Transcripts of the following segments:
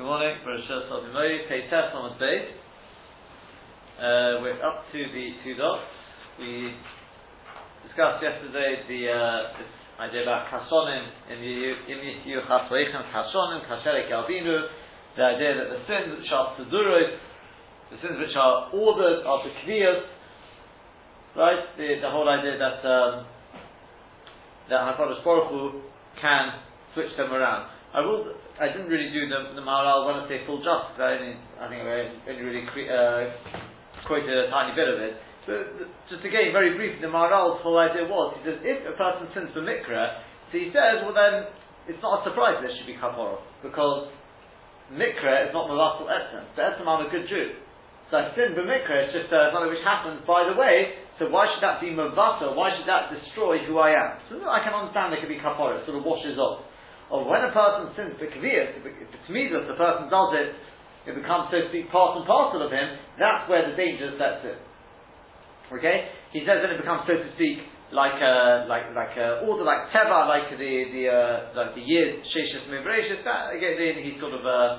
Good morning, Baruch Hashem, Pay test on base. Uh, we're up to the two dots. We discussed yesterday the uh, this idea about kasonim in the Yiyu Chasveichem Kasonim Kasherek Yalbinu, the idea that the sins which are tzeduros, the sins which are ordered are the kviyas, right? The, the whole idea that um, that Hakadosh Baruch Hu can switch them around. I will. I didn't really do the, the Maharal I say full justice. I only, I think I only really cre- uh, quoted a tiny bit of it. But just again, very briefly, the Maharal's whole idea was he says if a person sins for mikra, so he says, well then it's not a surprise there should be kapara because mikra is not mavasul etzem. So etzem I'm a good Jew. So I sin for mikra, it's just uh, something which happens by the way. So why should that be mavasa? Why should that destroy who I am? So I can understand there could be kapara. It sort of washes off or when a person sins if, if it's midas, the person does it, it becomes, so to speak, part and parcel of him, that's where the danger sets in. Okay? He says that it becomes, so to speak, like a, like, like a, order like teva, like the, the, uh, like the years, sheshis mibrashis, that, again, then he's sort of, uh,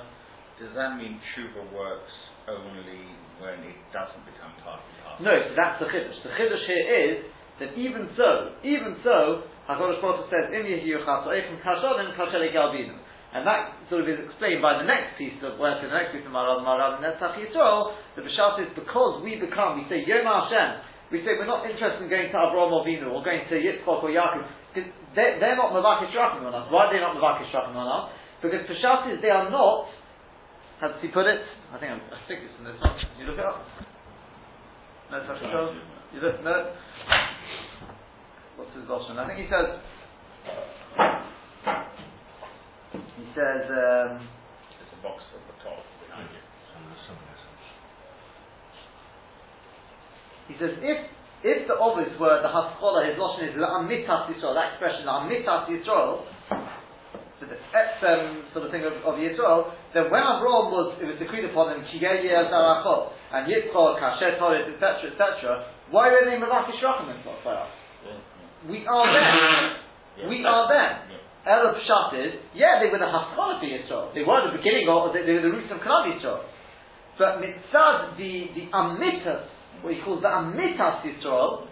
Does that mean tshuva works only when it doesn't become part and parcel? No, so that's the chiddush. The chiddush here is that even so, even so, HaKadosh Baruch says, Im yehiyu chasoichem kashodim kashelik albinu. And that sort of is explained by the next piece of work in the next piece of Marad Marad Netzach Yisrael. The B'shas is because we become, we say Yom Hashem. We say we're not interested in going to Abraham or Vinu or going to Yitzchak or Yaakov because they're, they're not Mavakish Rachim on us. Why are they not Mavakish Rachim on us? Because B'shas is they are not. How does he put it? I think I'm, I think it's in this one. You look it up. Netzach Yisrael. You look no. What's his Lashon? I think he says. He says. Um, There's a box at the top behind you. he says if if the obvious were the haskola, his Lashon is la'amitas Yisrael. That expression la'amitas Yisrael. So the etzem sort of thing of, of Yisrael, then when Avraham was, it was decreed upon him, Kigei Zarachot, and Yitzchak, Kasher etc., etc., why were they Mavakish Rachim in Tzorah? We are them. We are them. Erev Pshat is, yeah, they were the Haskalah for Yisrael. They were the beginning of, they, they were the roots of Klal Yisrael. But Mitzad, the, the Amitas, what he calls the Amitas Yisrael,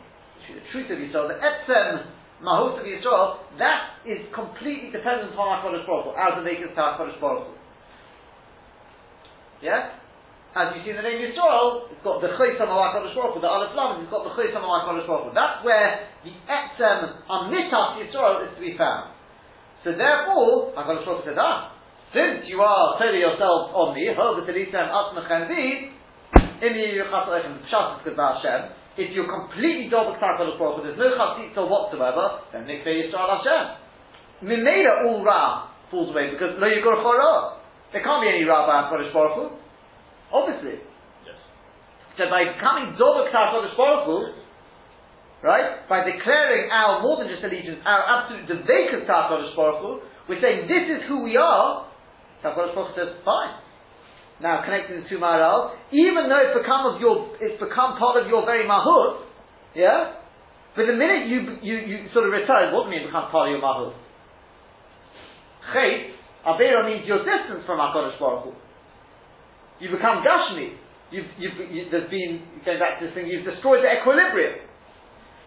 the truth of Yisrael, the Etzem Mahut of Yisrael, that is completely dependent on HaKadosh Baruch Hu, as the makers to HaKadosh Baruch Hu. Yeah? As you see in the name Yisrael, it's got the Chaysam of HaKadosh Baruch Hu, the Aleph Lam, it's got the Chaysam of HaKadosh Baruch Hu. That's where the Etzem Amitas Yisrael is to be found. So therefore, HaKadosh Baruch Hu said, ah, since you are telling yourself on me, Hovet Elisem Atmechem Vi, Imi Yuchat Oichem, Pshat is Hashem, if you're completely double HaKadosh Baruch Hu, there's no chatzitza whatsoever, then Mikveh Yisrael Hashem. Mimeda all Ra falls away because no Yigor Chorah. There can't be any Ra by HaKadosh Baruch. Obviously. Yes. So by becoming double HaKadosh Baruch Hu, right? By declaring our more than just allegiance, our absolute devakas to HaKadosh Baruch Hu, we're saying this is who we are. So HaKadosh Baruch Hu says, fine. Now connecting the two Maharal, even though it's become of your, it's become part of your very mahut, yeah. But the minute you you, you sort of return, what do you mean become part of your mahut? Chait, Avera means your distance from HaKadosh Baruch Hu. You become Gashmi. You've, you've, you, there's been, going back to this thing, you've destroyed the equilibrium.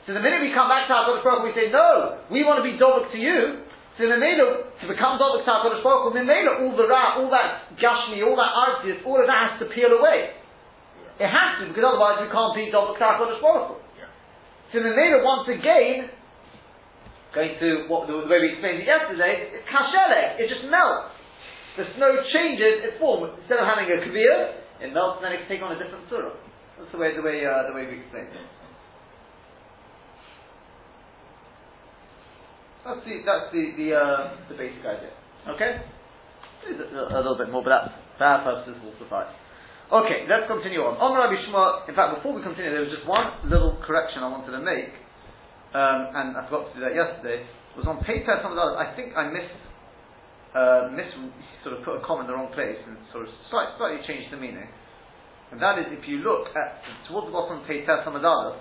So the minute we come back to HaKadosh Baruch Hu, we say, no, we want to be Dobak to you. So Mimela, to become Dobak to HaKadosh Baruch Hu, Mimela, all the ra, all that Gashmi, all that Arzius, all of that has to peel away. It has to, because otherwise we can't be Dobak to HaKadosh Baruch Hu. Yeah. So Mimela, once again, going to what the, the way we explained it yesterday, it's kashelek, it just melts. The snow changes its form. Instead of having a kavir, it melts and then it can take on a different surah. That's the way the way uh, the way we explain it. That's the that's the the, uh, the basic idea. Okay, a, a, little bit more, but that's for our purposes will suffice. Okay, let's continue on. On Rabbi Shmuel, in fact, before we continue, there was just one little correction I wanted to make, um, and I forgot to do that yesterday. It was on page some of the others. I think I missed uh, miss sort of put a comma in the wrong place and sort of slight, slightly changed the meaning. And that is if you look at towards the bottom of page of others,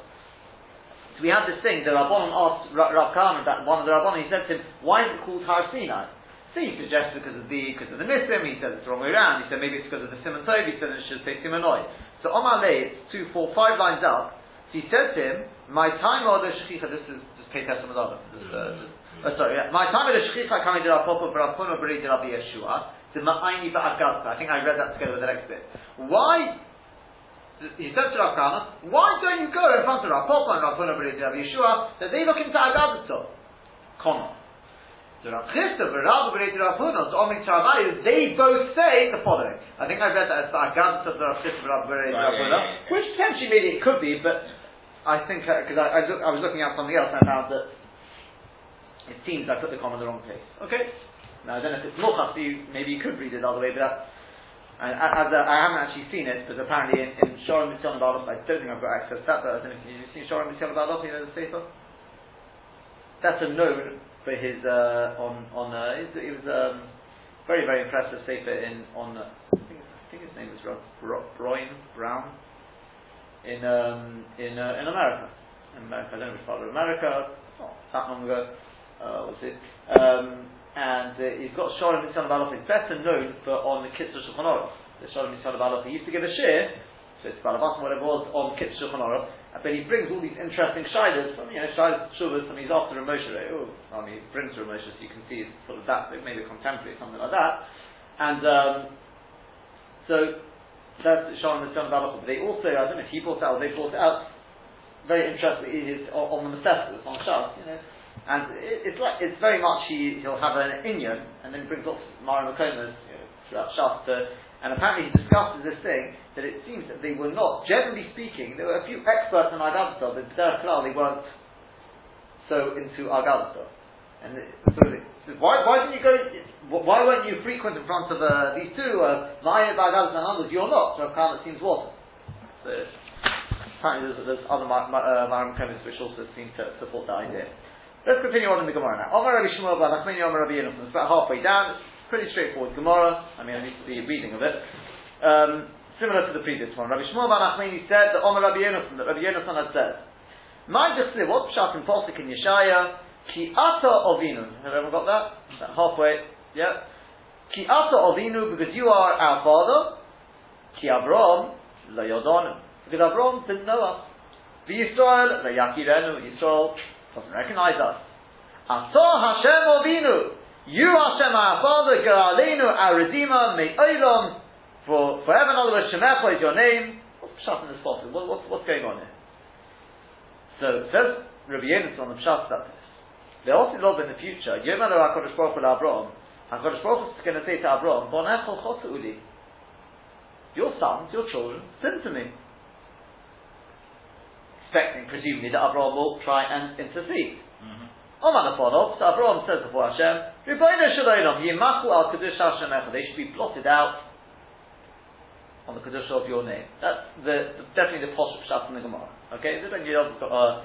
so we have this thing, the Rabbanon asked Rav that one of the Rabbanon, he said to him, why is it called Har Sinai? So he suggests because of the because of the Nisim, he says it's the wrong way around. He said maybe it's because of the Simon Tov, he said it should say Simonoi. So Omar Le, it's two, four, five lines up. So he said to him, My time or the Shechicha, this is just Pei Tesam Adama. Uh, sorry, yeah. My time of the Shechicha coming to our Papa Barapuna Bari de Rabbi Yeshua, the Ma'aini Ba'agazta. I think I read that together with the next bit. Why he said to Rav Kahana, why don't you go in front of Rav Papa and Rav Huna B'Rei Rav Yeshua that they look into Agadato? Kono. So Rav Chisda, Rav B'Rei Rav Huna, so Omid Shavayu, they both say the following. I think I read that as the Agadato of Rav Chisda, Rav B'Rei Rav Huna, which potentially maybe it could be, but I think, because uh, I, I, I was looking at something else and I found that it seems I put the comma in the wrong place. Okay? Now I don't know if it's more Mochas, maybe you could read it all the other way, but that, and as a, I haven't actually seen it, but apparently in, in Shorim Mitzyon Balof, I don't think I've got access to that, but I don't know if you've seen Shorim Mitzyon Balof, you know the Sefer? That's a known for his, uh, on, on, uh, he was, um, very, very impressive Sefer in, on, uh, I, think, I think his name was Rob, Rob Brown, Brown, in, um, in, uh, in America. In America, I don't know which part of America, not that long ago, uh, was it? Um, and uh, he's got Shalom Mitzvah Baloch is better known for on the Kitzur Shulchan Aruch. The Shalom Mitzvah Baloch, he used to give a share, so it's Balabas, whatever it was, on Kitzur Shulchan Aruch, but he brings all these interesting shidas from, you know, shidas shuvas, and he's after a Moshe, oh, I mean, he brings a Moshe, so you can see it's sort of that, maybe contemporary, something like that. And, um, so, that's Shalom Mitzvah Baloch, but they also, I don't know if he brought it out, they brought it out, very interesting, is on, on the Masechtas, on Shas, you know, and it's like it's very much he he'll have an inyan and then brings up Mara Makomas throughout Shasta. And apparently he discusses this thing that it seems that they were not, generally speaking, there were a few experts in Agadah, but Derek they weren't so into Agadah. And so why, why didn't you go? Why weren't you frequent in front of uh, these two? Maya uh, Agadah and others. You're not. So Khan it seems wasn't. So apparently there's, there's other Mara Makomas which also seem to support that idea. Let's continue on in the Gemara now. Omar Rabbi Shmuel Balachmini Omar Rabbi Yonatan. It's about halfway down. It's pretty straightforward Gemara. I mean, I need to a reading of it. Um, similar to the previous one. Rabbi Shmuel Balachmini said that Omar Rabbi Yonatan, that Rabbi Yonatan had said, My Jichsir, what Pshat in Posik in Yeshaya, Ki Ata Ovinu. Have everyone got that? that halfway. Yeah. Ki Ata Ovinu, because you are our father. Ki Avram, La Yodonu. Because Avram didn't know us. The Yisrael, La Yakirenu, Yisrael doesn't recognize us. Asa Hashem Ovinu, you Hashem our Father, Geralenu our Redeemer, May Olam, for forever. In other words, Shemecha is your name. What's Pshat in this possible? What, what's, going on here? So it says Rabbi Yenis on the Pshat about this. They also love in the future. Yomer HaKadosh Baruch Hu Abraham. HaKadosh Baruch Hu is going to say to Abraham, Bonechol Chosu'uli. Your sons, your children, sin to me expecting, presumably, that Abraham will try and intercede. Mm-hmm. Oman Afonov, so Abraham says before Hashem, Ribono Shalom, Yimachu al Kedush Hashem they should be blotted out on the Kedush of your name. That's the, the definitely the posh pshat in the Gemara. Okay, then you have got uh,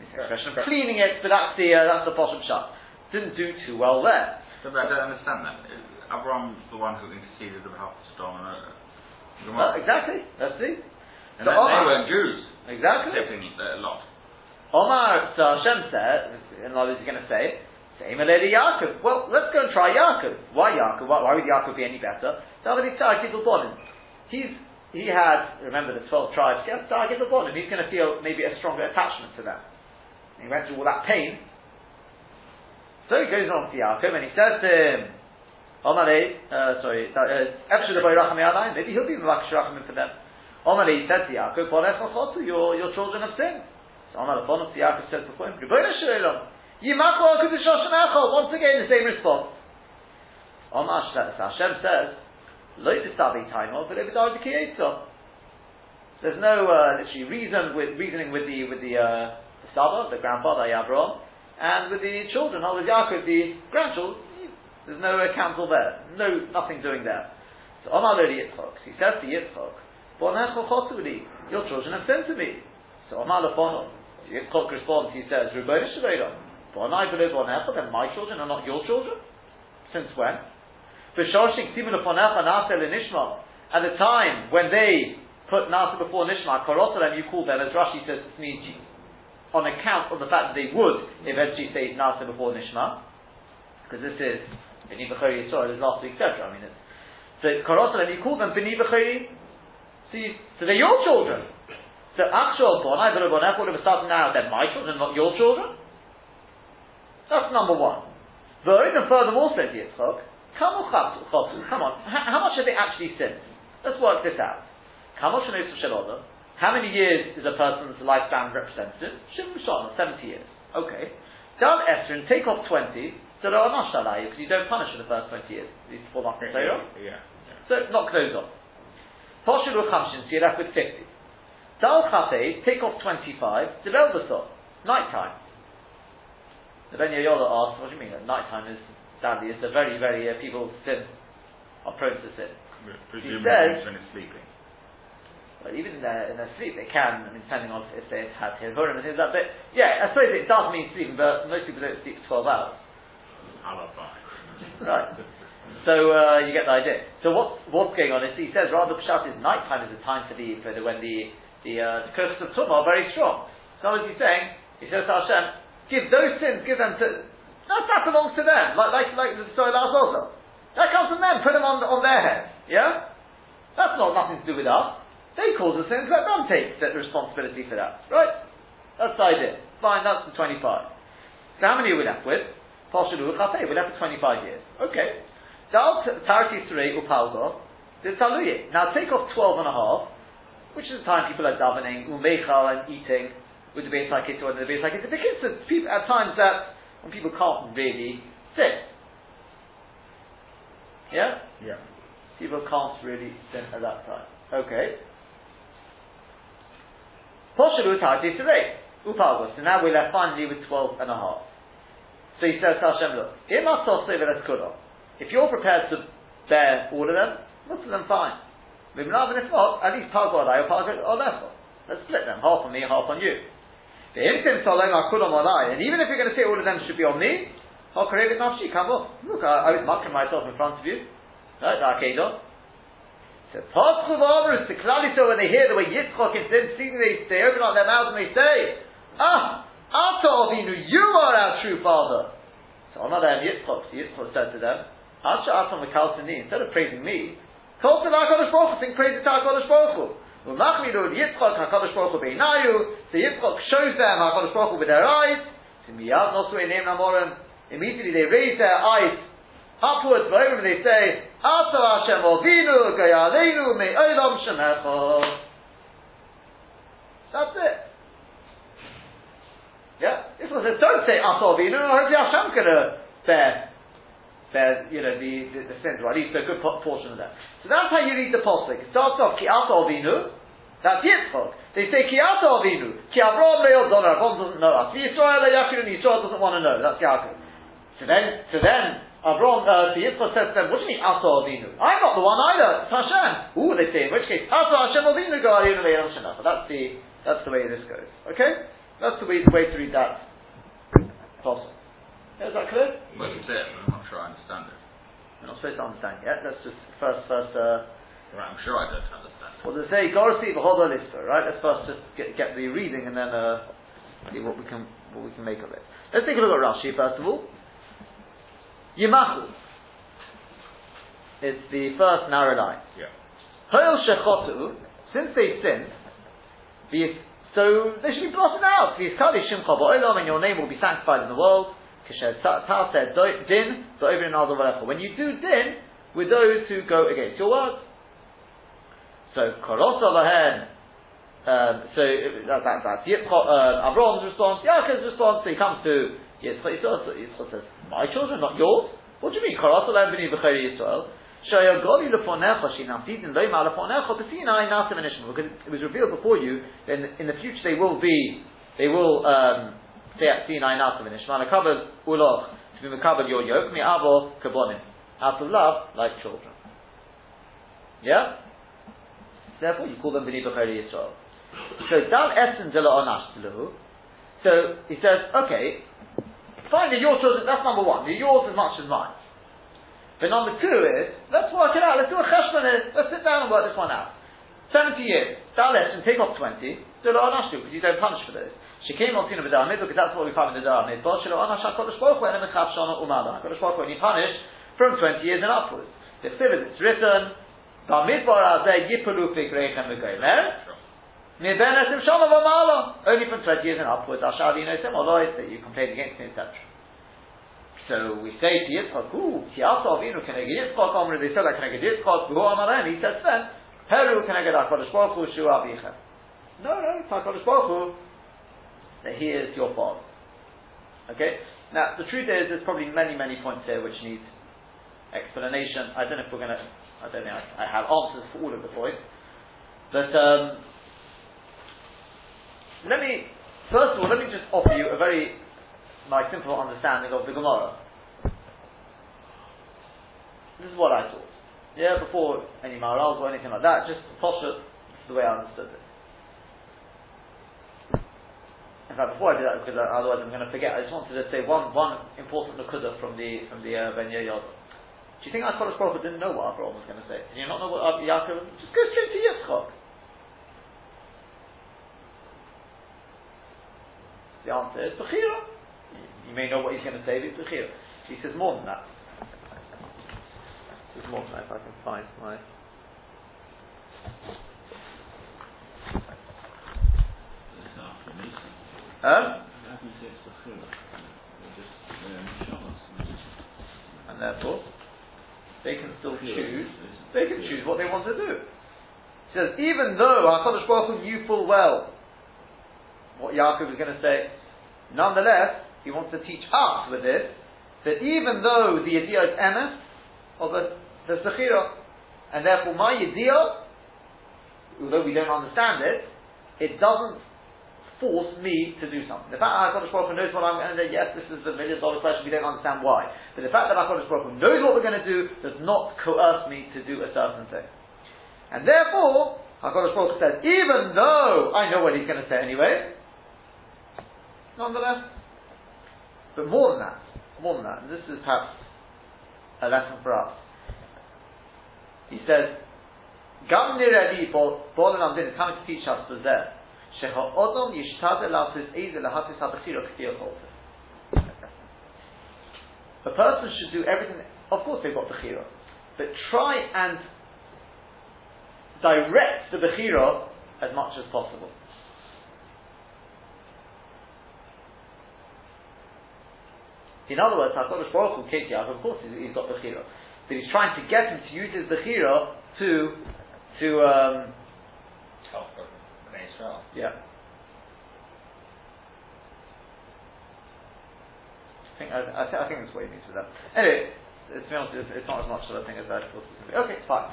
expression of cleaning it, but that's the uh, that's the posh pshat. Didn't do too well there. So, I don't understand that. Abraham's the one who interceded on behalf of Sodom and uh, exactly. Let's see. And so they weren't Jews. Exactly. Accepting a lot. Omar, so Hashem said, in other words, he's going to say, same lady Yaakov. Well, let's go and try Yaakov. Why Yaakov? Why, why would Yaakov be any better? He's, he had, remember the 12 tribes, he had Targit Bonim. He's going to feel maybe a stronger attachment to them. He went through all that pain. So he goes on to Yaakov and he says to him, Omar, uh, sorry, uh, maybe he'll be Mavak Shirachim for them. Omar he said to Yaakov, your, your children have sinned. So Omar Afonov to Yaakov said before him, Once again the same response. Omar Hashem says, There's no uh, literally reason with reasoning with the with the uh, the Saba, the grandfather Abraham, and with the children, not with Yaakov, the grandchildren. There's no counsel there, no nothing doing there. So Omar Yitzchok, he says to Yitzchok, your children have sent to me. So Amar Lefono, Yitzchok responds, he says, Rebbeinu Shalom, Bonai believe Bonecha, then my children are not your children? Since when? For Shah Shikulapanha, Nasal Nishma, at the time when they put Nasa before Nishma, Karosalam, you call them, as Rashi says, me, on account of the fact that they would eventually say Nasa before Nishma, because this is B'ni B'chori Yisrael is last week, etc. I mean, it's, so Korosel, and you call them B'ni B'chori, so, so they're your children. So Achshol Bonai V'Rabonech would have started now, they're my children, not your children. That's number one. Though, even furthermore, says Yitzchok, come on, how much have they actually sinned? Let's work this out. How many years is a person's lifespan representative? Shimon 70 years. Okay. Esther and take off 20, so there are not because you don't punish for the first 20 years. These fall off the yeah. So knock those off. Poshul Chamshin, left with 50. Dal Chate, take off 25, Devel Basot, night time. The Ben Yola asks, what do you mean? That night time is, sadly, it's a very, very, uh, people sin, are prone to sin. Presumably says- when it's sleeping. But even in their, in their sleep, they can, I mean, depending on if they have had Hivurim and things like that. But yeah, I suppose it does mean sleeping, but most people don't sleep 12 hours. Alibi. Right. So uh, you get the idea. So what, what's going on is he says rather Pshat is nighttime is the time for the, for the when the the, uh, the curses of Tumah are very strong. So what he's saying, he says to Hashem, give those sins, give them to that, that belongs to them, like like like the story last also. That comes from them, put them on on their heads. Yeah? That's not nothing to do with us. They cause the sins, let them take the responsibility for that. Right? That's the idea. Fine, that's the 25. So how many are we left with? Chafei, we're left with 25 years. Okay. Dal Tarati 3 Upalgo, the Taluye. Now take off 12 and a half, which is the time people are davening, umeichal and eating with the Beis HaKittul and the Beis HaKittul. Because people, at times that when people can't really sit. Yeah? Yeah. People can't really sin at that time. Okay. Poshalu Tati Tere, Upalgo. So now we're left finally with 12 and a half. So he says to Hashem, look, if you're prepared to bear all of them, look at them fine. Maybe not, and if not, at least Palgo Alai or Palgo Olefo. Let's split them, half on me, half on you. And even if you're going to say all of them should be on me, come on. Look, I, I was mocking myself in front of you. Right, Akedah. So, Paschu V'Amrus, the so when they hear the way Yitzchok is then speaking, they, they open up their mouths and they say, Ah, Ata Avinu, you are our true father. So, hand, Yitzchok, so Yitzchok said to them, Asha Ata Mekaltani, instead of praising me, call to HaKadosh Baruch Hu, sing praise to HaKadosh Baruch Hu. Umachmidu Yitzchok HaKadosh Baruch Hu Beinayu, so Yitzchok shows them HaKadosh Baruch Hu with their eyes, to Miyad Nosu Eneim Namorim, immediately they raise their eyes upwards, and they say, Asa Hashem Ovinu, Gayalenu, Me'olam Shemecha. That's it. Yeah? This one says, don't say Asa Ovinu, hopefully Hashem going to bear, you know, the, the, the sins, or at least a good portion of that. So that's how you read the Pasuk. It starts off, Ki Asa Ovinu, that's Yitzchok. They say, Ki Asa Ovinu, Ki Le'od Donor, Avraham doesn't know us. Yisrael Yaakov, and Yisrael doesn't want to know. That's Yaakov. So then, so then, Avram, uh, so Yitzchak says to them, what do you mean, Asa Avinu? I'm not the one either, it's Hashem. Ooh, they say, in which case, Asa Hashem Avinu go Ayinu Le'el Shanach. That's the, that's the way this goes. Okay? That's the way, the way to read that. Possible. Yeah, is that clear? Well, it's there, but I'm not sure I understand it. We're not supposed to understand yet. Let's just first, first, uh, Right, I'm sure I don't understand it. what does it say? Gorsi v'hoda lister, right? Let's first just get, get the reading and then, uh, see what we can, what we can make of it. Let's take a look at Rashi first of all. Yimachu is the first narrow line. Yeah. Hoil shechotu, since they sinned, so they should be blotted out. V'yiskali shimcha ba'olam, and your name will be sanctified in the world. Din, in When you do din with those who go against your words. So korosa lahen. Um, so that, that, that's Yitzchak, uh, Avram's response. Yaakov's response. So he comes to Yitzchak. Yitzchak says, "My children, not yours." What do you mean? Korosa lahen b'ni b'chayri Yisrael. Shayagoli lefonecha shinafidin loima lefonecha b'sinai nasim. Because it was revealed before you. Then in the future they will be, they will um, sinai nasim inishma. Lekabel uloch to be mekabel your yoke mi avo kabonim. Out of love, like children. Yeah. Therefore, you call them b'ni b'chayri Yisrael. So dal essen de onash So he says, okay, fine, they're your children. That's number one. They're yours as much as mine. But number two is, let's work it out. Let's do a cheshbon. Let's sit down and work this one out. 70 years. Dal essen, take off 20. De onash because you don't punish for those. She came on Tina B'Dar because that's what we find in the Dar Midbar. Shelo Anash oh, HaKadosh Baruch Hu Enem Echav Shana Umada. HaKadosh Baruch Hu, when you punish, from 20 years and upwards. The Chsiv it's written, Bamidbar Azeh Yipalu Fikreichem V'Gomer, eh? Mibenesim Shama V'Mala, only from 20 years and upwards, Ashali Nosim Olois, that you complain against me, etc. So we say to Yitzchak, ooh, Kiyato Avinu Keneged Yitzchak, Omri, they said like Keneged Yitzchak, V'hu Amarem, he says then, Peru Keneged HaKadosh Baruch Hu Shu Avichem. No, no, it's HaKadosh Baruch Hu, that he is your father. Okay? Now, the truth is, there's probably many, many points here which need explanation. I don't know if we're going to, I don't know, I, I, have answers for all of the points. But, um, let me, first of all, let me just offer you a very my simple understanding of the Gemara. This is what I thought. Yeah, before any Maharals or anything like that, just this is the way I understood it. In fact, before I do that, because otherwise I'm going to forget, I just wanted to say one, one important Nakuda from the, from the uh, Ben Yoda. Do you think HaKadosh Baruch didn't know what Abraham was going to say? Did you not know what uh, Yaakov Just go straight to Yitzchak. The answer is Bechira. You may know what he's going to say, but it's here. He says more than that. There's more than that if I can find my. Huh? And therefore, they can still choose. They can choose what they want to do. He says, even though Hakadosh Baruch Hu knew full well what Yaakov was going to say, nonetheless, he wants to teach us with this that even though the idea is emes of the, the sechira, and therefore my idea, although we don't understand it, it doesn't force me to do something. The fact that HaKadosh Baruch Hu knows what I'm going to do, yes, this is the million dollar question, we don't understand why. But the fact that HaKadosh Baruch Hu knows what we're going to do does not coerce me to do a certain thing. And therefore, HaKadosh Baruch Hu says, even though I know what he's going to say anyway, nonetheless, but more than that, more than that, and this is perhaps a lesson for us. He says, Gam nireli Bolan Amdin is coming to teach us for there. K'tir A person should do everything, of course they've got Bechira, but try and direct the Bechira as much as possible. In other words, HaKadosh Baruch Hu, Kate of course he's, he's got Bechira. But he's trying to get him to use his Bechira to, to, um, Israel. Yeah. I think, I, I, th- I think that's what he means with that. Anyway, to be honest, it's, it's not as much as I thing as that. Okay, fine.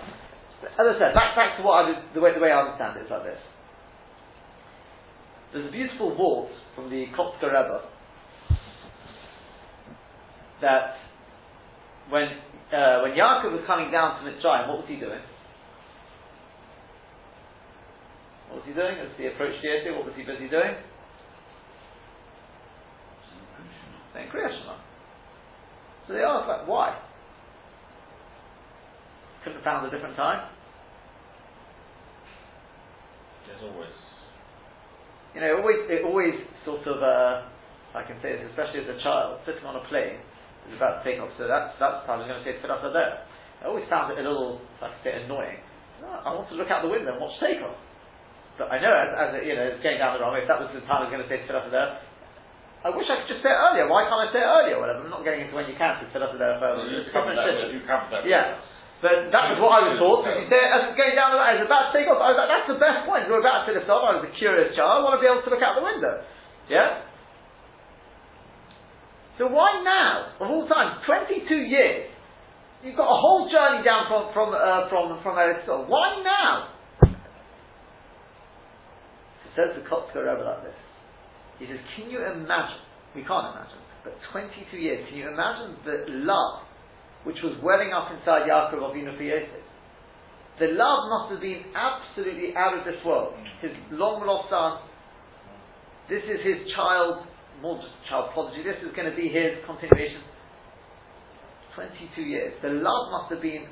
As I said, back, back to what I was, the way, the way I understand it is like this. There's a beautiful vault from the Kotzker Rebbe that when uh, when Yaakov was coming down to Mitzrayim, what was he doing? What was he doing as he approached Yosef? What was he busy doing? Saying Kriya Shema. So they asked, like, why? Couldn't have found a different time. There's always. You know, it always, it always sort of, uh, I can say this, especially as a child, sitting on a plane, is about to take off. So that's that's time I was going to say Tfilah there. I always found it a little, like I say, annoying. I want to look out the window and watch takeoff. But I know as, as you know, it's going down the wrong way. If that was the time I was going to say Tfilah there, I wish I could just say it earlier. Why can't I say it earlier? Whatever. I'm not getting into when you can say Tfilah there further. You It's covered that. shit. You covered that. Yeah. But that was what I was taught. You say as going down the road, as it's about to take off, I was like, that's the best point. We're about to finish off. I was a curious child. I want to be able to look out the window. Yeah? So why now, of all times, 22 years, you've got a whole journey down from from uh, from from Eretz. Why now? Says the Kotzker Rebbe like this. He says, can you imagine? We can't imagine, but 22 years. Can you imagine the love which was welling up inside Yaakov Avinu for Yosef? The love must have been absolutely out of this world. His long lost son. This is his child more just child prodigy. This is going to be his continuation. 22 years. The love must have been.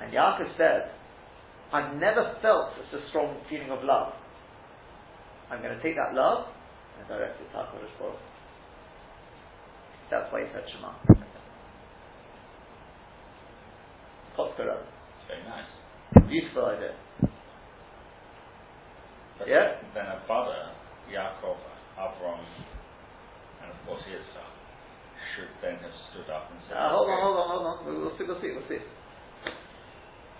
And Yaakov said, I've never felt such a strong feeling of love. I'm going to take that love and direct it to HaKadosh Baruch That's why he said Shema. It's very nice. Beautiful idea. But Yeah. Then a brother, Yaakov, Avram, and of course Yitzhak, should then have stood up and said, Uh, hold on, hold on, hold on. We'll, see, we'll see, we'll see.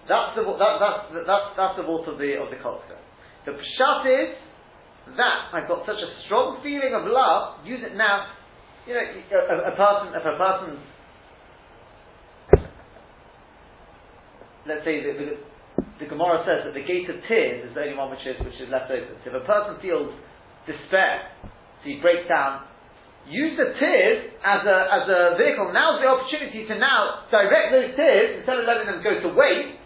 That's the that, that's that's that's the vault of the of the Kotzker. The pshat is that I've got such a strong feeling of love. Use it now. You know, a, a, person if a person's let's say the, the, the Gemara says that the gate of tears is the only one which is which is left open. So if a person feels despair, so he breaks down, use the tears as a as a vehicle. Now's the opportunity to now direct those tears instead of letting them go to waste.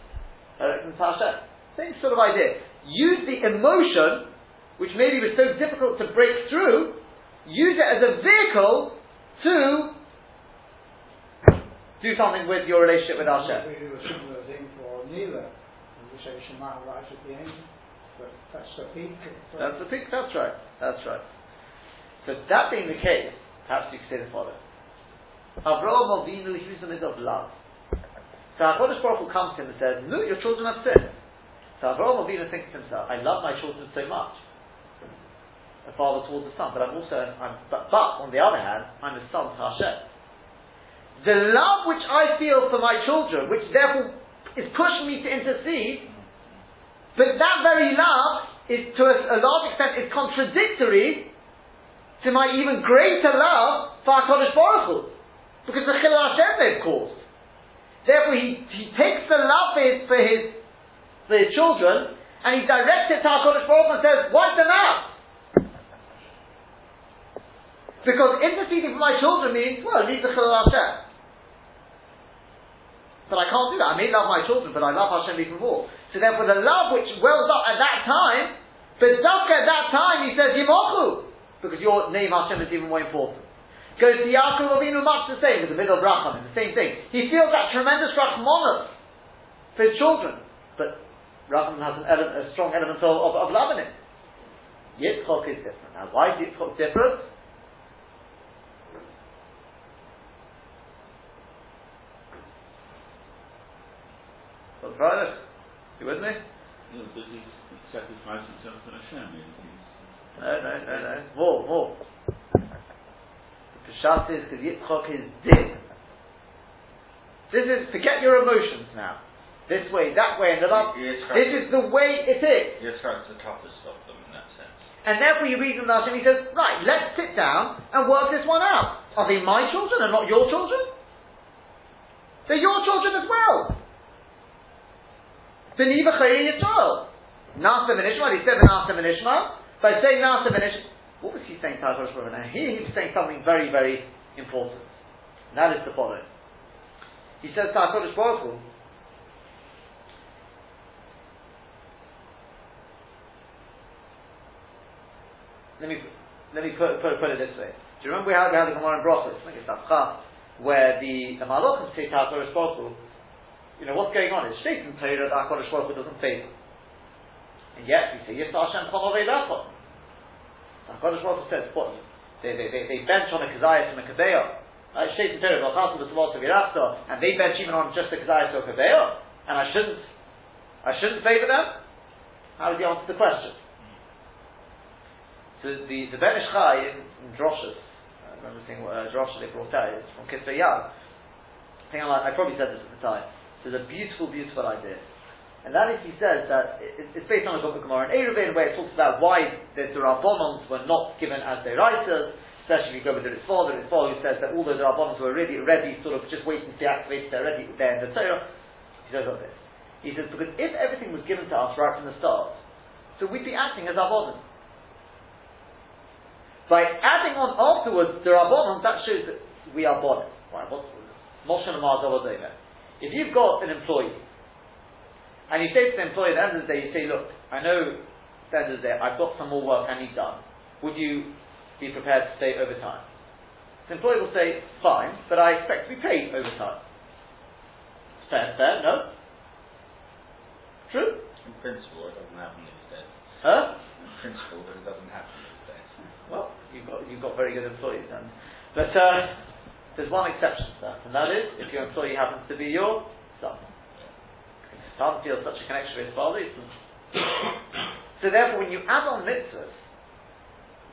Uh, Hashem. Same sort of idea. Use the emotion, which maybe was so difficult to break through. Use it as a vehicle to do something with your relationship with Hashem. We do a similar thing for Neela. We say Shema right at the end, that's the peak. That's the thing. That's right. That's right. So that being the case, perhaps you could say the following: Avraham Avinu, he was in the middle of love. So Hakadosh Baruch Hu comes to him and says, "No, your children have sinned." So Avraham Avinu thinks to himself, "I love my children so much." A father towards the son, but I'm also, I'm, but, but on the other hand, I'm a son to Hashem. The love which I feel for my children, which therefore is pushing me to intercede, but that very love is to a, large extent is contradictory to my even greater love for HaKadosh Baruch. Because the Chilul Hashem they've caused. Therefore he, he takes the love for his, for his, for his children and he directs it to HaKadosh Baruch and says, wipe them out. Because interceding for my children means, well, leave the Chilul Hashem. But I can't do that. I may love my children, but I love Hashem even more. So therefore, the love which wells up at that time, but Dafka at that time, he says Yimochu, because your name Hashem is even more important. Goes to Yaakov Avinu, much the same, in the middle of Racham, the same thing. He feels that tremendous Rachmanus for his children, but Racham has an ele- a strong element of, of, of love in it. Yitzchok is different. Now, why is Yitzchok different? Well, Friday, you with me? Yeah, because he's sacrificed himself to Hashem. No, no, no, no. More, more. The Peshat is because Yitzchok is din. This is, forget your emotions now. This way, that way, and the love. This is the way it is. Yitzchak's the toughest of them in that sense. And therefore you read from Hashem, he says, right, let's sit down and work this one out. Are they my children and not your children? They're your children as well. Believe a Yisrael. Nasa ben he said Nasa ben. By saying Nasa ben what was he saying to HaKadosh Baruch? Here he was saying something very, very important. And that is the following. He says to HaKadosh let me let me put, put, put it this way. Do you remember we had, we had the Gemara in Brachos, I think it's Afcha, where the, the Malachim say to HaKadosh you know, what's going on? Stated in Torah that HaKadosh Baruch Hu doesn't favor. And yet, we say, Yes, Hashem Chom Avei Lachon. HaKadosh Baruch Hu says, what? They, they, they, they bench on a Kazayas and a Kabeah. Right? In Torah, V'chasu B'Savot Virachta, and they bench even on just a Kazayas or a Kabeah. And I shouldn't, I shouldn't favor them? How does he answer the question? So the, the Ben Ish Chai in, in Droshes, I remember seeing what uh, Droshes they brought out, it's from Kisvei Yad. I think I, I probably said this at the time. So it's a beautiful, beautiful idea. And that is, he says that it, it's based on a Gemara in Eruvin, where it talks about why the, Rabbanons were not given as their writers, especially if you go with the Ritzvah, the Ritzvah who says that although the Rabbanons were already ready, sort of just waiting to be activated, they're ready there in the Torah. He says this. He says, because if everything was given to us right from the start, so we'd be acting as Rabbanon. By adding on afterwards the Rabbanon, that shows that we are bodies. Right, what's Moshe and Mazah was. If you've got an employee, and you say to the employee at the end of the day, you say, look, I know at the end of the day, I've got some more work I need done. Would you be prepared to stay overtime? The employee will say, fine, but I expect to be paid overtime. Fair, fair, no? True? In principle, it doesn't happen these days. Huh? In principle, but it doesn't happen these days. Well, you've got, you've got very good employees then. But uh, there's one exception to that, and that is if your employee happens to be your son. doesn't feel such a connection with his father. so therefore, when you add on mitzvahs,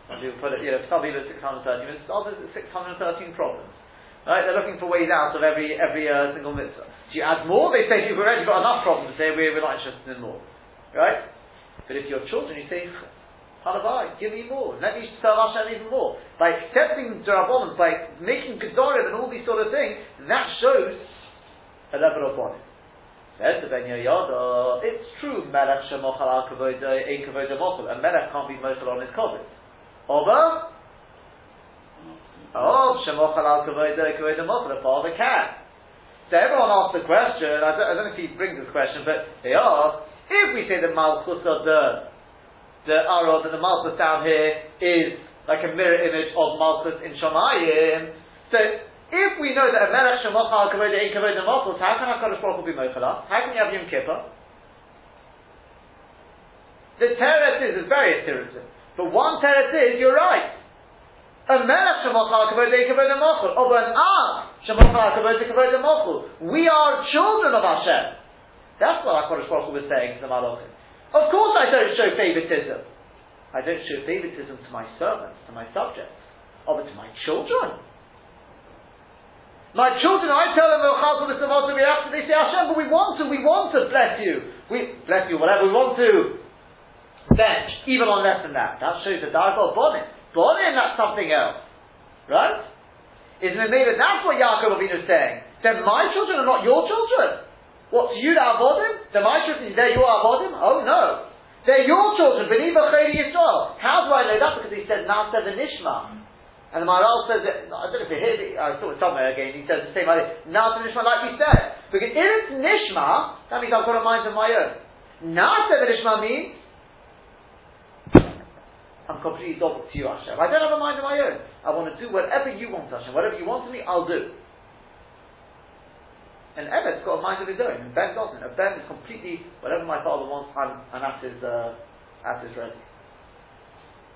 some people put it, you know, some people at 613 mitzvahs, others at 613 problems. Right? They're looking for ways out of every every uh, single mitzvah. Do you add more? They say you've already got enough problems. They say we're, we're not interested in more. Right? But if you're children, you say, Halavai, give me more. Let me serve Hashem even more. By accepting Darabonim, by making Gedorim and all these sort of things, that shows a level of body. Says the Ben Yoyada, it's true, Melech Shemochal al Kavoda, a Kavoda Mochel. A Melech can't be Mochel on his Kovet. Over, uh, Oh, Shemochal al Kavoda, Kavoda Mochel, a father can. So everyone asks the question, I don't, I don't know if he brings this question, but they ask, if we say the Malchus of the, the Arod, that the Malchus down here is like a mirror image of Malchus in Shamayim, so if we know that a Melech Shemochal al Kavoda, Ein Kavoda Mochel, how can HaKadosh Baruch Hu be Mochel How can you have Yom Kippur? The teretz is, is very iterative. But one teretz is, you're right. A melech shemachal kavod kavod mochel. Over an av shemachal kavod kavod mochel. We are children of Hashem. That's what HaKadosh Baruch Hu was saying to the Malachim. Of course I don't show favoritism. I don't show favoritism to my servants, to my subjects, or to my children. My children, I tell them, oh, we have to, they say, Hashem, but we want to, we want to bless you. We bless you, whatever we want to. Bench, even on less than that. That shows the dark of bonnet. Bonim, that's something else. Right? Isn't it maybe that's what Yaakov Avinu is saying? Then my children are not your children. What, to you, the Avodim? Then my children, they're your Avodim? Oh no. They're your children, Beniva Chayri Yisrael. How do I know that? Because he said, Nasa Nishma. And the Maharal says that, I don't know if you hear it, I saw it somewhere again, he says the same idea, Nasa Nishma like he said. Because if it's Nishma, that means I've got a mind of my own. Nasa Nishma means, I'm completely double to you, Hashem. I don't have a mind of my own. I want to do whatever you want, Hashem. Whatever you want of me, I'll do. And Evet's got a mind of his own, and Ben doesn't. And Ben is completely, whatever my father wants, I'm, I'm at his, uh, at his ready.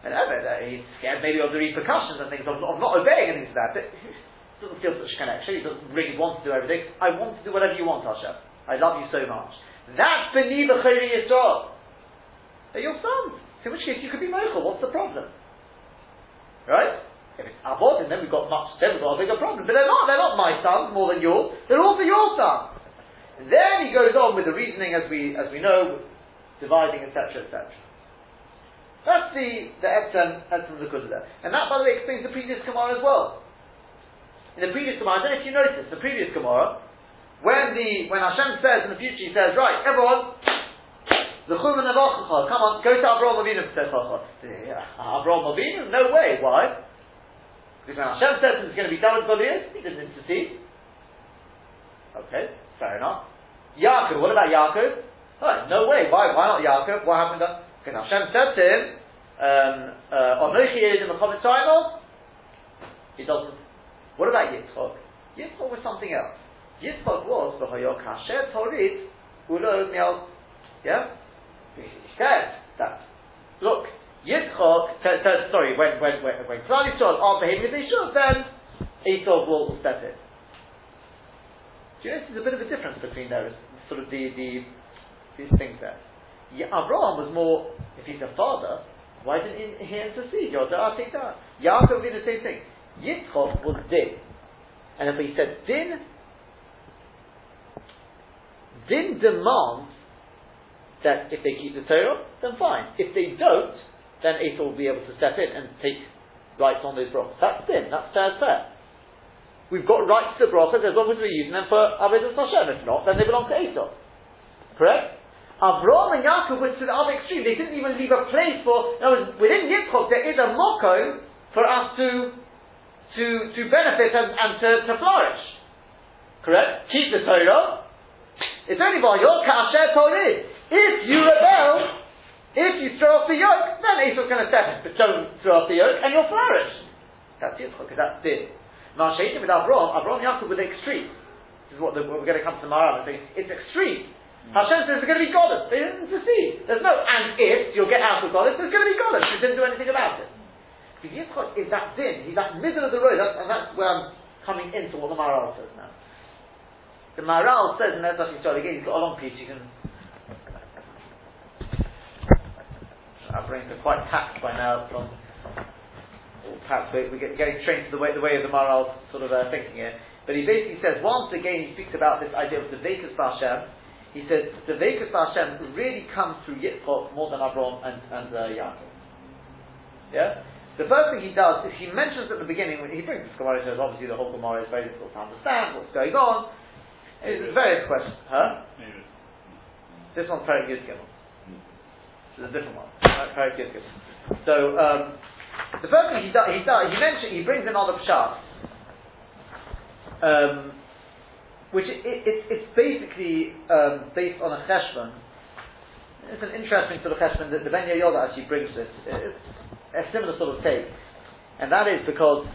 And Evet, uh, he's scared maybe of the repercussions and things of, of not obeying and things like that, but he doesn't feel such a connection. He doesn't really want to do everything. I want to do whatever you want, Hashem. I love you so much. That's beneath the Chayri Yisrael. They're your sons. In which case you could be Michael, what's the problem? If then we've got much, then we've got a bigger problem. But they're not, they're not my sons more than yours, they're also your sons. And then he goes on with the reasoning as we, as we know, dividing, etc., etc. That's the, the Etzem, Etzem the there. And that, by the way, explains the previous Gemara as well. In the previous Gemara, I don't know if you noticed, the previous Gemara, when the, when Hashem says in the future, he says, right, everyone, the Chuman of come on, go to Avraham Avinu for. Avraham Avinu? No way. Why? Hashem says it's going to be with Goliath, he didn't intercede. Okay, fair enough. Yaakov, what about Yaakov? Oh, no way. Why? Why not Yaakov? What happened? Because Hashem said to him, um, uh, Anochi is in the Chomet He doesn't. What about Yitzchok? Yitzchok was something else. Yitzchok was the Hoyok Hasher Torit Ulo Yeah? He said that, look, Yitzchok, t- t- sorry, when, when, when, when Klal Yisrael are behaving as they should, then Esau will step in. Do you notice there's a bit of a difference between those, sort of the, the these things there? Yeah, Abraham was more, if he's a father, why didn't he, intercede? Yodah, take that. Yaakov did the same thing. Yitzchok was din. And if he said din, din demands that if they keep the Torah, then fine. If they don't, then Esau will be able to step in and take rights on those brachas. That's sin. That's fair, fair. We've got rights to the brachas as long as we're using them for Avodah Hashem. If not, then they belong to Esau. Correct? Avraham and Yaakov went to the other extreme. They didn't even leave a place for. In other words, within Yitzchok there is a moko for us to to to benefit and, and to, to flourish. Correct? Keep the Torah. It's only by your kasher Torah. If you rebel, if you throw off the yoke, then Esau's going to step in. But don't throw off the yoke and you'll flourish. That's Yitzchak, because that's din. Mashaitim with Avraham, Avraham Yaakov with the extreme. This is what, the, what we're going to come to tomorrow and say, it's extreme. Mm. Hashem says there's going to be Goddess. They didn't see. There's no, and if you'll get out of Goddess, there's going to be Goddess. He didn't do anything about it. Because Yitzchak is that din. He's that middle of the road. That's, and that's where I'm coming into what the Maharal says now. The Maharal says, and that's actually again, he's got a long piece, you can are quite taxed by now from, perhaps we, we're getting trained to the way, the way of the Maharal's sort of uh, thinking here. But he basically says, once again, he speaks about this idea of the Vekas Hashem. He says, the Vekas Hashem really comes through Yitzchok more than Abraham and, and uh, Yaakov. Yeah? The first thing he does is he mentions at the beginning, when he brings this Gemara, says obviously the whole Gemara is very difficult to understand what's going on. It's various questions. Huh? Maybe. This one's very good Gimel. This is a different one. So, um, the first thing he does, he does, he mentions, he brings in other pshat, um, which it, it, it, it's basically um, based on a cheshbon. It's an interesting sort of cheshbon that the Ben Yehoyada actually brings this. A similar sort of take, and that is because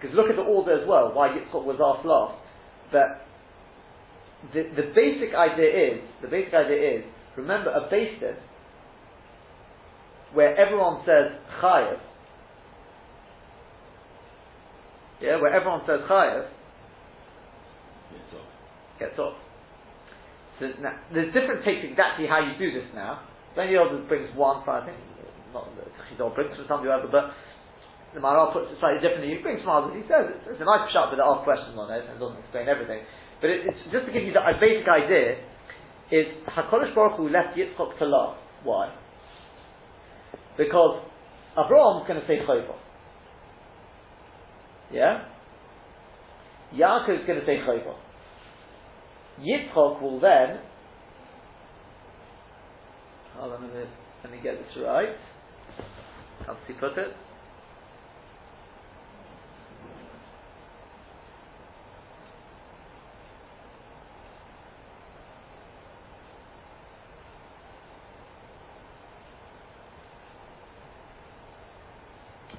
because look at the order as well. Why Yitzchok was asked last, but the, the basic idea is, the basic idea is, remember a basis where everyone says chayav, yeah, where everyone says chayav, It's off. gets off. So now, there's different takes exactly how you do this now. Then the other brings one, so I think, not Chizol brings from something whatever, but the Maharal puts it slightly differently. He brings some others, he says it's, it's a nice shot, but there are questions on it, and it doesn't explain everything. But it, it's just to give you the a basic idea is Hakadosh Baruch Hu left Yitzchok to last. Why? Because Abraham's going to say Chayvah. Yeah. Yaakov's going to say Chayvah. Yitzchok will then. Hold on a minute. Let me get this right. How does he put it?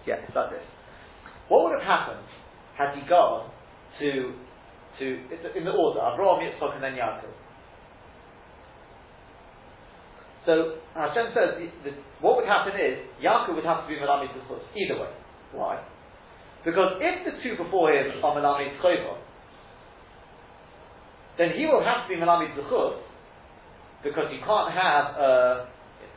Yeah, it's like this. What would have happened had he gone to to in the order Avraham, Yitzchak, and then Yaakov? So Hashem says the, the, what would happen is Yaakov would have to be Melamid Zechus either way. Why? Because if the two before him are Melamid Chayva, then he will have to be Melamid Zechus because you can't have uh,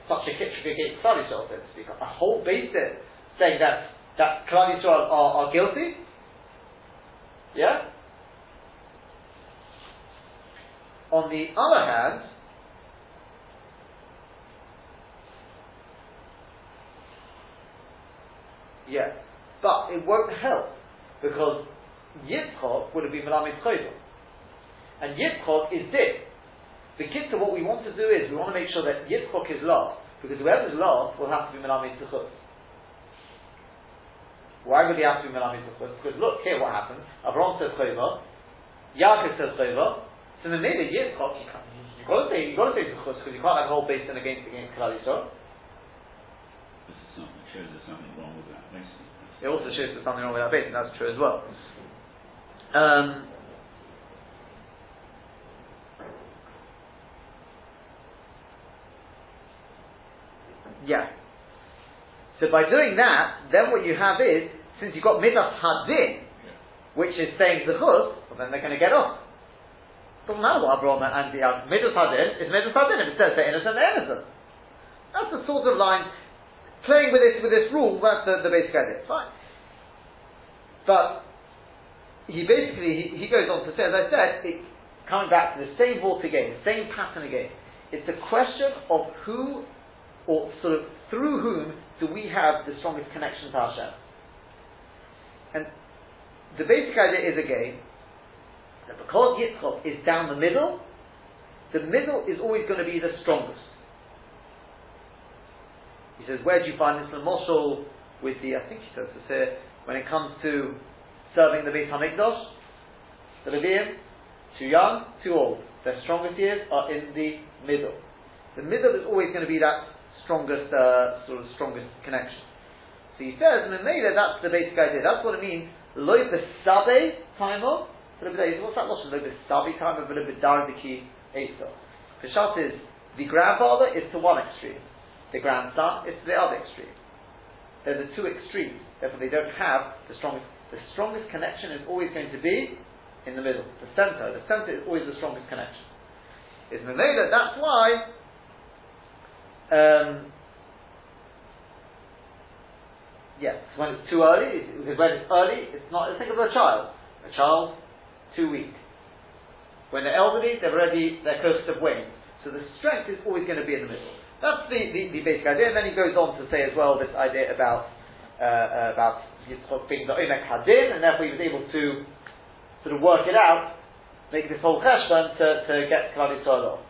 such a kitchen so to speak. A whole basis saying that that Klal Yisrael are, are guilty. Yeah. On the other hand, yeah, but it won't help because Yitzchok would have been Melamed Chayvah. And Yitzchok is dead. The kid to what we want to do is we want to make sure that Yitzchok is last because whoever's last will have to be Melamed Tzechus. Why would he to be Melamed Tzechus? Because look, here what happens. Abraham says Chayvah, Yaakov says Chayvah, so then maybe Yitzchok, you can't, you've got to say, you've got to say Tzechus because you can't have a whole beis din against, against Klal Yisrael. Is shows there's something wrong with that. It also shows there's something wrong with that beis din, that's true as well. Um, yeah. So by doing that, then what you have is, since you've got midas hadin, which is saying the chus, well then they're going to get off. Doesn't matter what Abraham and the uh, midas hadin is midas hadin. If it says they're innocent, they're innocent. That's the sort of line playing with this with this rule. That's the, the basic idea. Fine. But he basically he, he goes on to say, as I said, it's coming back to the same vault again, the same pattern again. It's a question of who, or sort of through whom, do we have the strongest connection to Hashem. And the basic idea is again that because Yitzchok is down the middle, the middle is always going to be the strongest. He says, where do you find this? The Moshul with the, I think he says this here, when it comes to serving the Beit HaMikdash, the Levium, too young, too old. Their strongest years are in the middle. The middle is always going to be that strongest, uh, sort of strongest connection. So he says, Memela, that's the basic idea. That's what it means. Loy besabe timer. What's that notion? Loy besabe timer, but bedardiki esa. Peshat is the grandfather is to one extreme, the grandson is to the other extreme. They're the two extremes. Therefore, they don't have the strongest. The strongest connection is always going to be in the middle, the center. The center is always the strongest connection. Is Memela. That's why um, Yes, when it's too early, because when it's early, it's not, think of a child. A child, too weak. When they're elderly, they're already, coasts have waned. So the strength is always going to be in the middle. That's the, the, the basic idea. And then he goes on to say as well this idea about, uh, about being the Omek Hadin, and therefore he was able to sort of work it out, make this whole cheshbon to, to get Klal Yisrael off.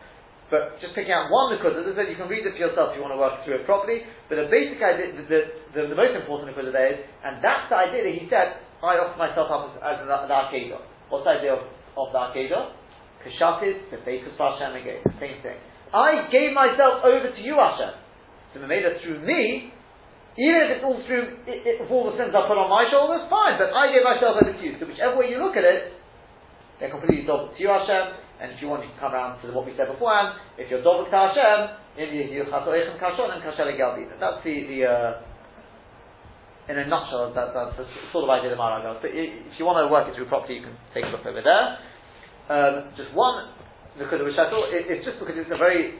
But just picking out one because, as I said, you can read it for yourself if you want to work through it properly. But the basic idea, the, the, the, the most important because there is, and that's the idea that he said, I offer myself up as, as the, the Akedah. What's the idea of, of the Akedah? Kashatis, Befekus Hashem again, same thing. I gave myself over to you, Hashem. So Mamela through me, even if it's all through, if all the sins are put on my shoulders, fine, but I gave myself over to you. So whichever way you look at it, they're completely sold to you, Hashem, and if you want, you can come around to what we said beforehand. If you're Dovuk to Hashem, you Chasoichem Kashon and Galbina. That's the, the uh, in a nutshell, that, that's the sort of idea the Maharal goes. But if you want to work it through properly, you can take a look over there. Um, just one, because which I thought, it, it's just because it's a very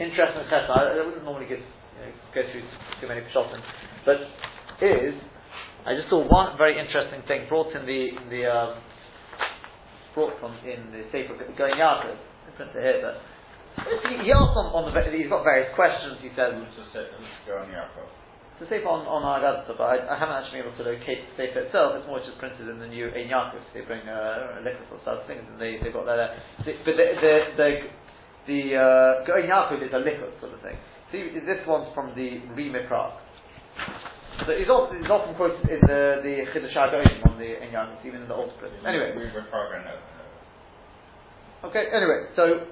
interesting chesed. I, I wouldn't normally give, you know, go through too many pshatim, but is, I just saw one very interesting thing brought in the, in the, um, brought from in the Sefer Iyun Yaakov. It's not to hear, but he, asked on, on the he's got various questions. He said Who's the se- who's going Yaakov? to Sefer on on Agadata, but I, I haven't actually been able to locate the Sefer itself. It's more just printed in the new Ein Yaakov. They bring uh, liquids or such things, and they they got that there. The- But the the the, the uh, Yaakov is a liquid sort of thing. See, this one's from the Rime Prague. So he's often, often quoted in the the Chiddush on the Yaakov, even in the old print. Anyway, we no. Okay, anyway, so,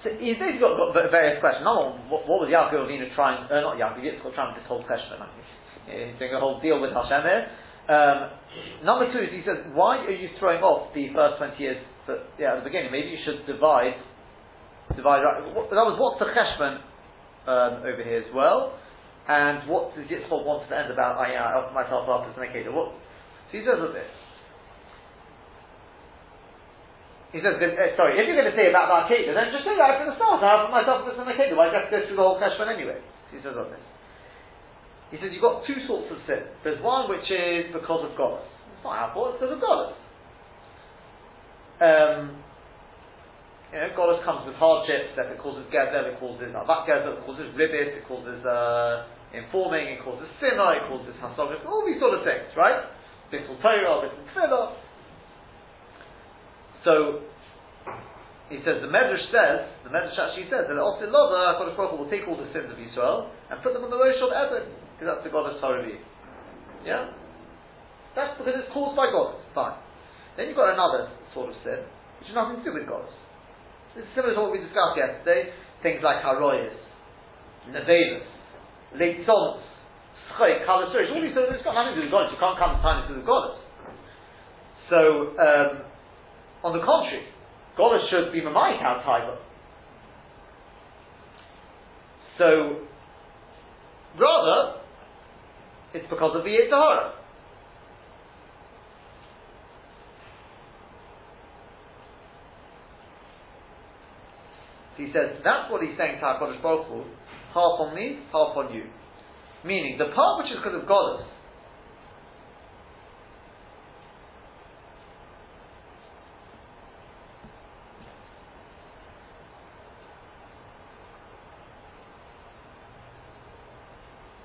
so he's basically got, got various questions. Number one, what, what was Yaakov Avinu trying, uh, not Yaakov, Yitzchak trying with this whole question. I mean, he's doing a whole deal with Hashem here. Um, number two is he says, why are you throwing off the first 20 years, that, yeah, at the beginning, maybe you should divide, divide, right, that was what's the cheshbon um, over here as well, and what does Yitzchak want to end about, I, I offer myself up as an Akedah. What, so he says this. He says, uh, sorry, if you're going to say about the Akedah, then just say that from the start. I offer myself as an Akedah. Why do I have to go through the whole cheshbon anyway? So he says this. He says you've got two sorts of sin. There's one which is because of God. It's not our fault, it's because of God. Um, you know, Goddess comes with hardships, that it causes gezer, it causes avat gezer, it causes ribbit, it causes uh, informing, it causes sinner, it causes hasagas, all these sort of things, right? Bittul Torah, bittul tefillah. So, he says, the Medrash says, the Medrash actually says that Osil Loda, HaKadosh Baruch will take all the sins of Israel and put them on the Rosh of Eden, because that's the goddess Haravi. Yeah? That's because it's caused by God. Fine. Then you've got another sort of sin, which has nothing to do with. This is similar to what we discussed yesterday. Things like Haroyas, Nevedas, Leitzonus, Schoi, Kalasurish, all these things, it's got nothing to do with goddess. You can't come and time into the goddess. So, um, on the contrary, goddess should be Mamayik out Tiber. So, rather, it's because of the Yetzer Hara. So he says, that's what he's saying to HaKadosh Baruch Hu, half on me, half on you. Meaning, the part which is because of goddess,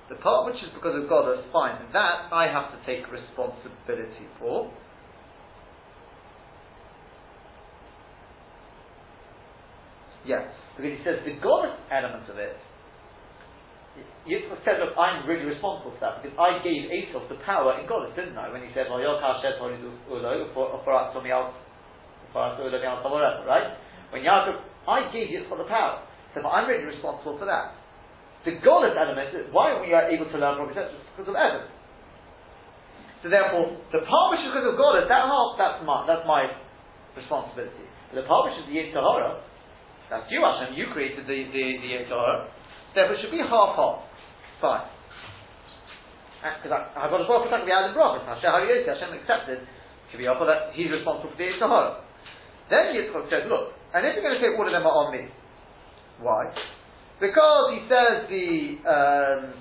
The part which is because of God is fine. That I have to take responsibility for. Yes, because he says the God element of it. Yitzchak said, look, I'm really responsible for that because I gave Esav the power in God, didn't I? When he said, right? When Yaakov, I gave Yitzchak the power. So I'm really responsible for that. The godless element, is why are we able to learn from Just because of Evan. So therefore, the part which is because of godless, that half, that's my, that's my responsibility. But the part which is the Yetzer Hara, that's you Hashem, you created the, the, the Yetzer Hara, therefore it should be half-half. Fine. Because I've got a bracha that can be added bracha. Hashem, you Hashem accepted, should be offered that he's responsible for the Yetzer Hara. Then Yitzchak says, look, and if you're going to say all of them are on me, why? Because he says the um,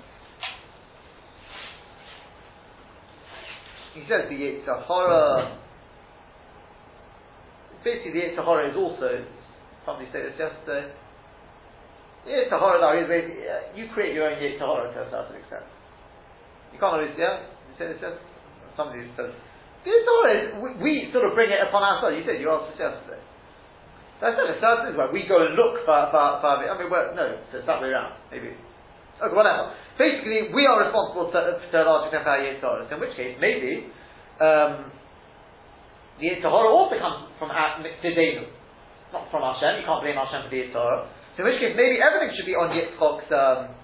he says the Yetzer Hara, basically the Yetzer Hara is also, somebody said this yesterday, Yetzer Hara now is basically, uh, you create your own Yetzer Hara to a certain extent. You can't always, yeah, you said this yesterday? Somebody says, Yetzer Hara is, we, we sort of bring it upon ourselves, you said, you asked this yesterday. That's not a certain thing where we go and look for, for, for I mean, well, no, so it's that way around, maybe. Okay, whatever. Basically, we are responsible to, to a large extent for our Yetzer Hara. in which case, maybe, um, the Yetzer Hara also comes from Didenu, not from Hashem. You can't blame Hashem for the Yetzer Hara. So in which case, maybe everything should be on Yitzchok's, um,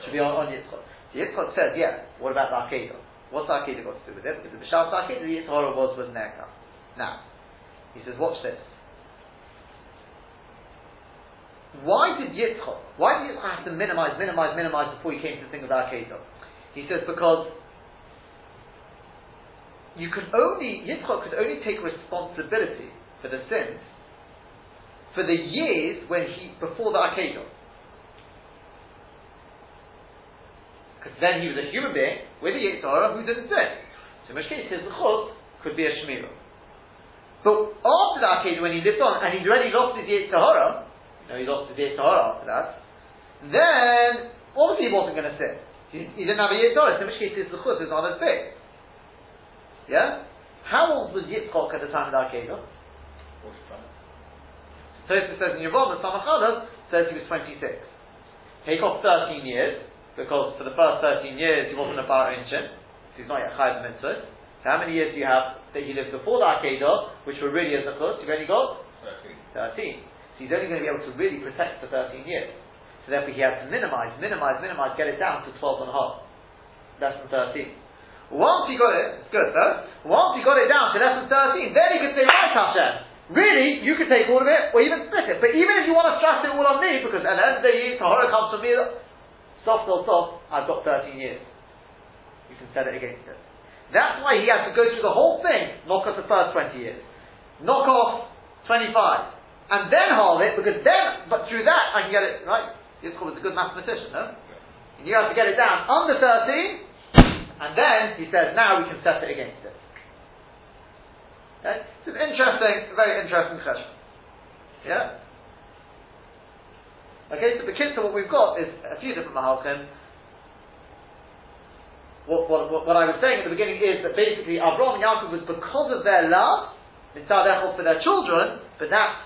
should be on, on Yitzchok. So Yitzchok says, yeah, what about the? What's the Akedah got to do with it? Because the the Yetzer Hara was, was Nerka. Now, he says, watch this. Why did Yitzchok, why did Yitzchok have to minimize, minimize, minimize before he came to the thing of Akedah? He says because you could only, Yitzchok could only take responsibility for the sins for the years when he, before the Akedah. Because then he was a human being with a Yetzer Hara who didn't sin. So in which case his chut could be a Shmira. But after the Akedah, when he lived on, and he'd already lost his Yetzer Hara, know, he lost his Yetzer Hara after that, then obviously he wasn't going to sin. He, he didn't have a Yetzer Hara, in which case his Zechut is not his big. Yeah? How old was Yitzchok at the time of the Akedah? Tosfos says in Yevom, the Samachalav says he was 26. Take off 13 years, because for the first 13 years he wasn't a Bar Inchin, so he's not yet Chayv Mitzvah. So how many years do you have that he lived before the Akedah, which were really as a Zechut? You've only got 13. 13 he's only going to be able to really protect for 13 years. So therefore he has to minimize, minimize, minimize, get it down to 12 and a half. Less than 13. Once he got it, it's good though. Once he got it down to less than 13, then he could say, right Hashem, really, you could take all of it, or even split it. But even if you want to stress it all on me, because at the end of the day, Tahara comes from me, soft or soft, I've got 13 years. You can set it against it. That's why he has to go through the whole thing, knock off the first 20 years. Knock off 25 and then halve it, because then, but through that I can get it, right? Yitzchak was a good mathematician, no? And you have to get it down under 13, and then he says, now we can set it against it. Okay? It's an interesting, very interesting question. Yeah? Okay, so the kids, so what we've got is a few different mahalchim. What, what, what, what, I was saying at the beginning is that basically Abraham and Yaakov was because of their love, mitzad for their children, but that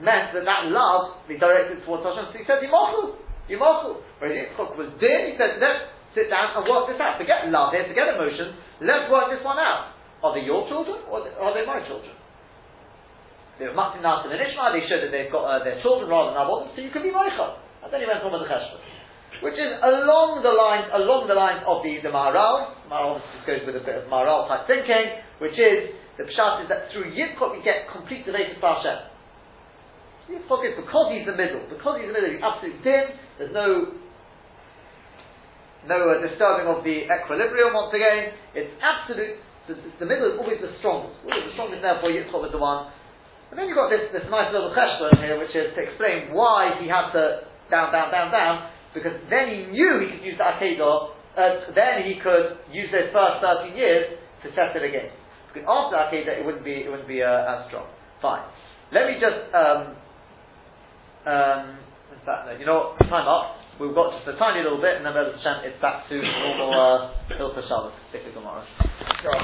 meant that that love be directed towards Hashem. So he said, Yimochu, Yimochu. Whereas Yitzchok was din, he said, let's sit down and work this out. Forget love here, forget emotion, let's work this one out. Are they your children, or are they my children? They were Matin Natan and Ishmael, they showed that they've got uh, their children rather than Avon, so you can be Moicha. And then he went on with the Cheshbon. Which is along the lines, along the lines of the, the Maharal. Maharal obviously goes with a bit of Maharal type thinking, which is, the Pshat is that through Yitzchok we get complete related to Hashem. Yitzchok is because he's the middle. Because he's the middle, he's absolute dim. There's no no uh, disturbing of the equilibrium. Once again, it's absolute. The, the middle is always the strongest. Always the strongest. Therefore, Yitzchok was the one. And then you've got this, this nice little cheshbon here, which is to explain why he had to down, down, down, down, because then he knew he could use the Akedah, uh, then he could use those first 13 years to set it again. Because after Akedah, it wouldn't be, it wouldn't be uh, as strong. Fine. Let me just um, um, in fact, you know what? Time up. We've got just a tiny little bit, and then Hashem, it's back to normal uh, Hilchos Shabbos, tomorrow.